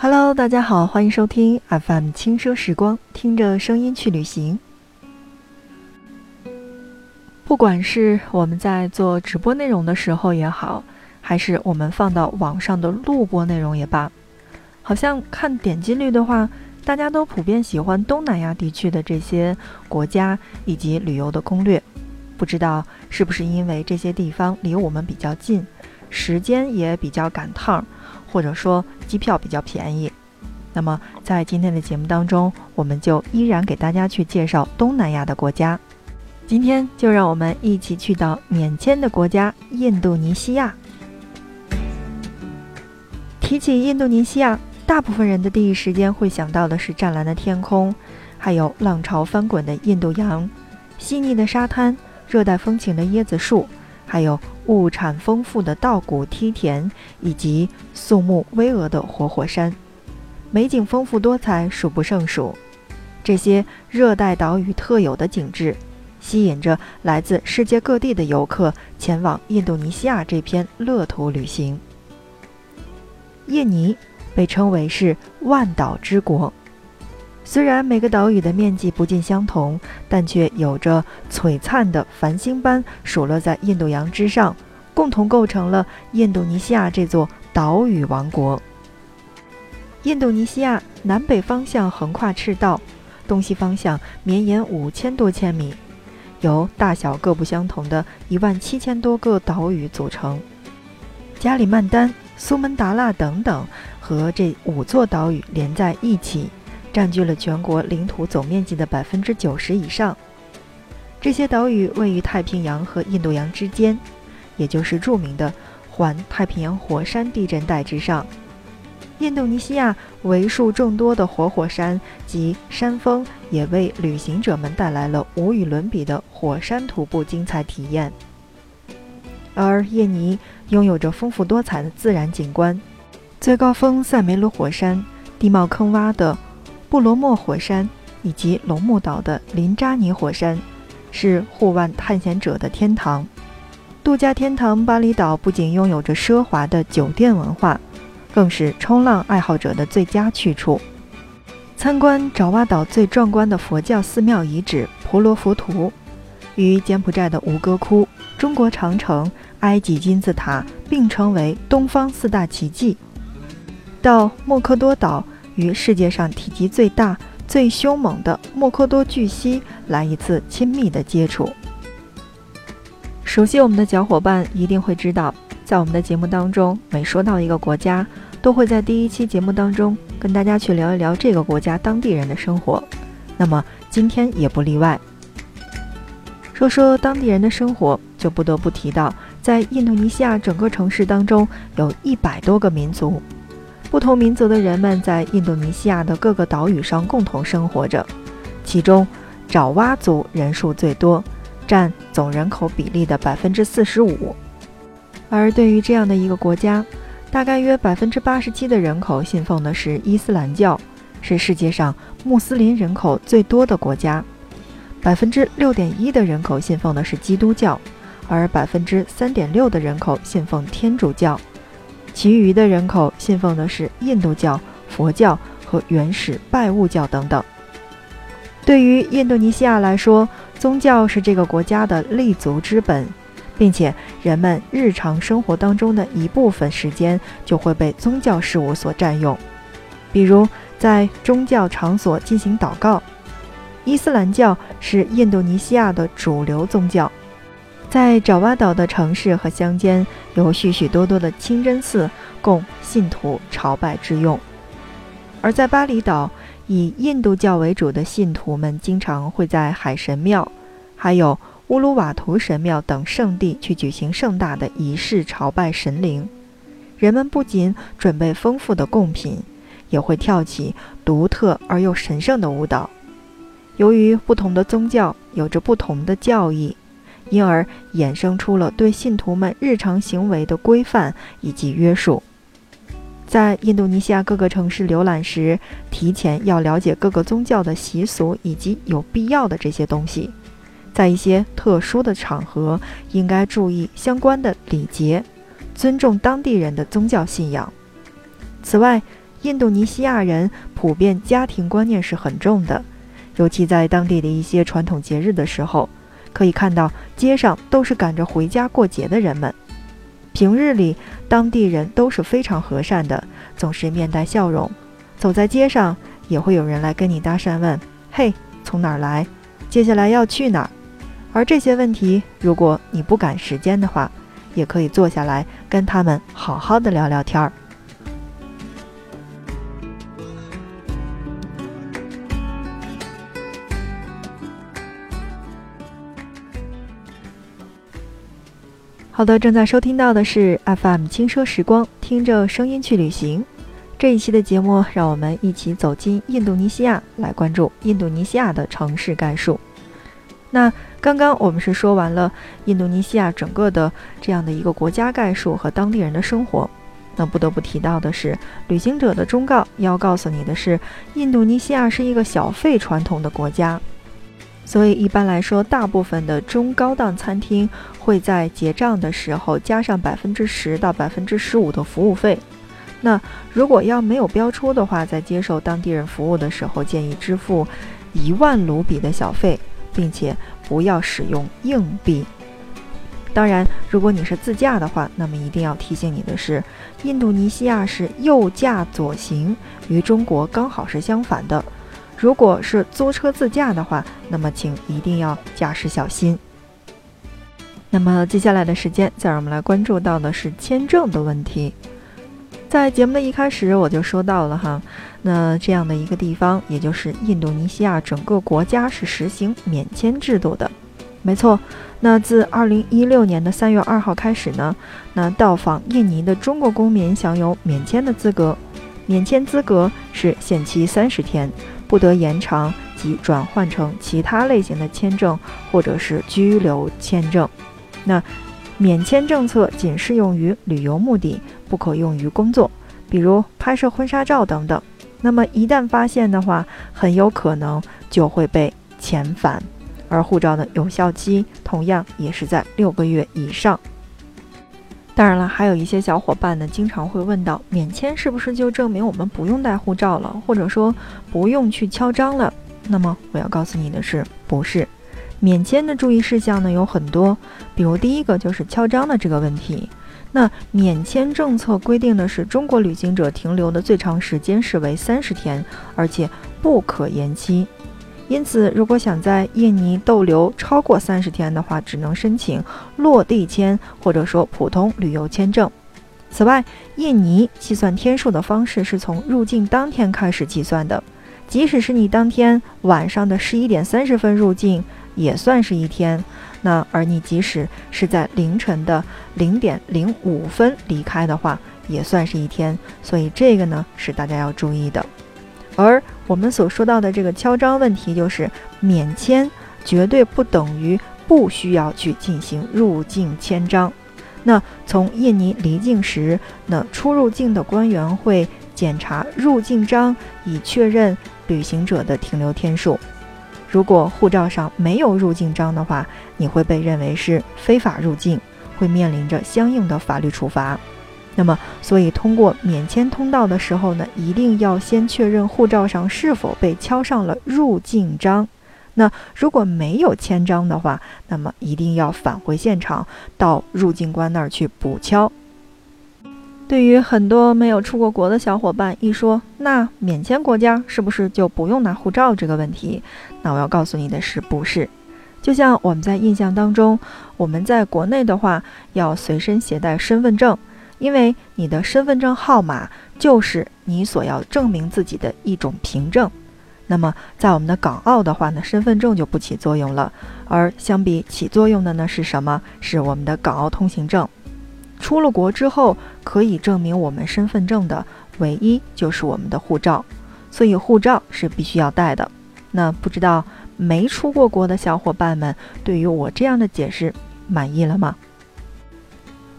Hello，大家好，欢迎收听 FM 轻奢时光，听着声音去旅行。不管是我们在做直播内容的时候也好，还是我们放到网上的录播内容也罢，好像看点击率的话，大家都普遍喜欢东南亚地区的这些国家以及旅游的攻略。不知道是不是因为这些地方离我们比较近，时间也比较赶趟儿，或者说机票比较便宜。那么在今天的节目当中，我们就依然给大家去介绍东南亚的国家。今天就让我们一起去到免签的国家印度尼西亚。提起印度尼西亚，大部分人的第一时间会想到的是湛蓝的天空，还有浪潮翻滚的印度洋，细腻的沙滩。热带风情的椰子树，还有物产丰富的稻谷梯田，以及肃穆巍峨的活火山，美景丰富多彩，数不胜数。这些热带岛屿特有的景致，吸引着来自世界各地的游客前往印度尼西亚这片乐土旅行。印尼被称为是万岛之国。虽然每个岛屿的面积不尽相同，但却有着璀璨的繁星般数落在印度洋之上，共同构成了印度尼西亚这座岛屿王国。印度尼西亚南北方向横跨赤道，东西方向绵延五千多千米，由大小各不相同的一万七千多个岛屿组成。加里曼丹、苏门答腊等等和这五座岛屿连在一起。占据了全国领土总面积的百分之九十以上。这些岛屿位于太平洋和印度洋之间，也就是著名的环太平洋火山地震带之上。印度尼西亚为数众多的活火山及山峰，也为旅行者们带来了无与伦比的火山徒步精彩体验。而印尼拥有着丰富多彩的自然景观，最高峰塞梅鲁火山，地貌坑洼的。布罗莫火山以及龙目岛的林扎尼火山，是户外探险者的天堂。度假天堂巴厘岛不仅拥有着奢华的酒店文化，更是冲浪爱好者的最佳去处。参观爪哇岛最壮观的佛教寺庙遗址婆罗浮屠，与柬埔寨的吴哥窟、中国长城、埃及金字塔并称为东方四大奇迹。到莫科多岛。与世界上体积最大、最凶猛的莫科多巨蜥来一次亲密的接触。熟悉我们的小伙伴一定会知道，在我们的节目当中，每说到一个国家，都会在第一期节目当中跟大家去聊一聊这个国家当地人的生活。那么今天也不例外。说说当地人的生活，就不得不提到，在印度尼西亚整个城市当中，有一百多个民族。不同民族的人们在印度尼西亚的各个岛屿上共同生活着，其中爪哇族人数最多，占总人口比例的百分之四十五。而对于这样的一个国家，大概约百分之八十七的人口信奉的是伊斯兰教，是世界上穆斯林人口最多的国家。百分之六点一的人口信奉的是基督教，而百分之三点六的人口信奉天主教。其余的人口信奉的是印度教、佛教和原始拜物教等等。对于印度尼西亚来说，宗教是这个国家的立足之本，并且人们日常生活当中的一部分时间就会被宗教事务所占用，比如在宗教场所进行祷告。伊斯兰教是印度尼西亚的主流宗教。在爪哇岛的城市和乡间，有许许多多的清真寺供信徒朝拜之用；而在巴厘岛，以印度教为主的信徒们经常会在海神庙、还有乌鲁瓦图神庙等圣地去举行盛大的仪式朝拜神灵。人们不仅准备丰富的贡品，也会跳起独特而又神圣的舞蹈。由于不同的宗教有着不同的教义。因而衍生出了对信徒们日常行为的规范以及约束。在印度尼西亚各个城市浏览时，提前要了解各个宗教的习俗以及有必要的这些东西。在一些特殊的场合，应该注意相关的礼节，尊重当地人的宗教信仰。此外，印度尼西亚人普遍家庭观念是很重的，尤其在当地的一些传统节日的时候，可以看到街上都是赶着回家过节的人们。平日里，当地人都是非常和善的，总是面带笑容。走在街上，也会有人来跟你搭讪，问：“嘿，从哪儿来？接下来要去哪儿？”而这些问题，如果你不赶时间的话，也可以坐下来跟他们好好的聊聊天儿。好的，正在收听到的是 FM 轻奢时光，听着声音去旅行。这一期的节目，让我们一起走进印度尼西亚，来关注印度尼西亚的城市概述。那刚刚我们是说完了印度尼西亚整个的这样的一个国家概述和当地人的生活，那不得不提到的是，旅行者的忠告要告诉你的是，印度尼西亚是一个小费传统的国家。所以一般来说，大部分的中高档餐厅会在结账的时候加上百分之十到百分之十五的服务费。那如果要没有标出的话，在接受当地人服务的时候，建议支付一万卢比的小费，并且不要使用硬币。当然，如果你是自驾的话，那么一定要提醒你的是，印度尼西亚是右驾左行，与中国刚好是相反的。如果是租车自驾的话，那么请一定要驾驶小心。那么接下来的时间，再让我们来关注到的是签证的问题。在节目的一开始，我就说到了哈，那这样的一个地方，也就是印度尼西亚整个国家是实行免签制度的。没错，那自二零一六年的三月二号开始呢，那到访印尼的中国公民享有免签的资格，免签资格是限期三十天。不得延长及转换成其他类型的签证或者是居留签证。那免签政策仅适用于旅游目的，不可用于工作，比如拍摄婚纱照等等。那么一旦发现的话，很有可能就会被遣返。而护照的有效期同样也是在六个月以上。当然了，还有一些小伙伴呢，经常会问到，免签是不是就证明我们不用带护照了，或者说不用去敲章了？那么我要告诉你的是，不是。免签的注意事项呢有很多，比如第一个就是敲章的这个问题。那免签政策规定的是，中国旅行者停留的最长时间是为三十天，而且不可延期。因此，如果想在印尼逗留超过三十天的话，只能申请落地签或者说普通旅游签证。此外，印尼计算天数的方式是从入境当天开始计算的，即使是你当天晚上的十一点三十分入境，也算是一天。那而你即使是在凌晨的零点零五分离开的话，也算是一天。所以这个呢是大家要注意的。而我们所说到的这个敲章问题，就是免签绝对不等于不需要去进行入境签章。那从印尼离境时，那出入境的官员会检查入境章，以确认旅行者的停留天数。如果护照上没有入境章的话，你会被认为是非法入境，会面临着相应的法律处罚。那么，所以通过免签通道的时候呢，一定要先确认护照上是否被敲上了入境章。那如果没有签章的话，那么一定要返回现场，到入境官那儿去补敲。对于很多没有出过国的小伙伴，一说那免签国家是不是就不用拿护照这个问题，那我要告诉你的是，不是。就像我们在印象当中，我们在国内的话要随身携带身份证。因为你的身份证号码就是你所要证明自己的一种凭证，那么在我们的港澳的话呢，身份证就不起作用了，而相比起作用的呢是什么？是我们的港澳通行证。出了国之后，可以证明我们身份证的唯一就是我们的护照，所以护照是必须要带的。那不知道没出过国的小伙伴们，对于我这样的解释满意了吗？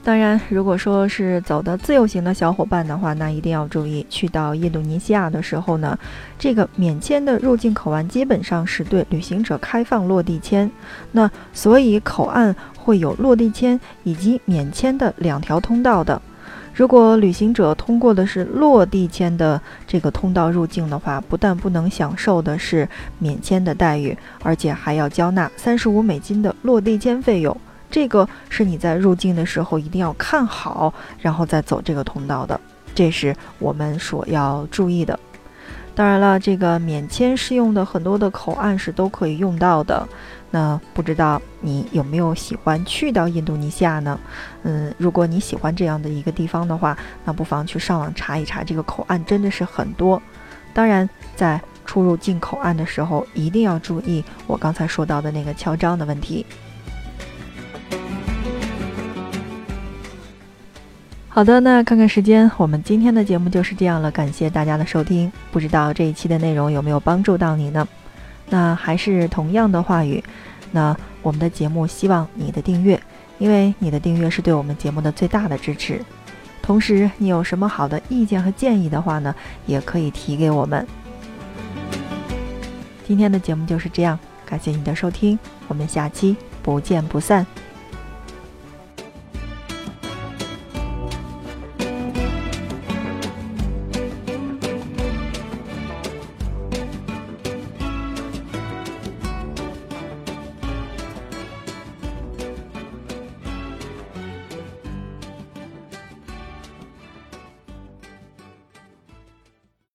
当然，如果说是走的自由行的小伙伴的话，那一定要注意，去到印度尼西亚的时候呢，这个免签的入境口岸基本上是对旅行者开放落地签，那所以口岸会有落地签以及免签的两条通道的。如果旅行者通过的是落地签的这个通道入境的话，不但不能享受的是免签的待遇，而且还要交纳三十五美金的落地签费用。这个是你在入境的时候一定要看好，然后再走这个通道的，这是我们所要注意的。当然了，这个免签适用的很多的口岸是都可以用到的。那不知道你有没有喜欢去到印度尼西亚呢？嗯，如果你喜欢这样的一个地方的话，那不妨去上网查一查，这个口岸真的是很多。当然，在出入境口岸的时候，一定要注意我刚才说到的那个敲章的问题。好的，那看看时间，我们今天的节目就是这样了，感谢大家的收听。不知道这一期的内容有没有帮助到你呢？那还是同样的话语，那我们的节目希望你的订阅，因为你的订阅是对我们节目的最大的支持。同时，你有什么好的意见和建议的话呢，也可以提给我们。今天的节目就是这样，感谢你的收听，我们下期不见不散。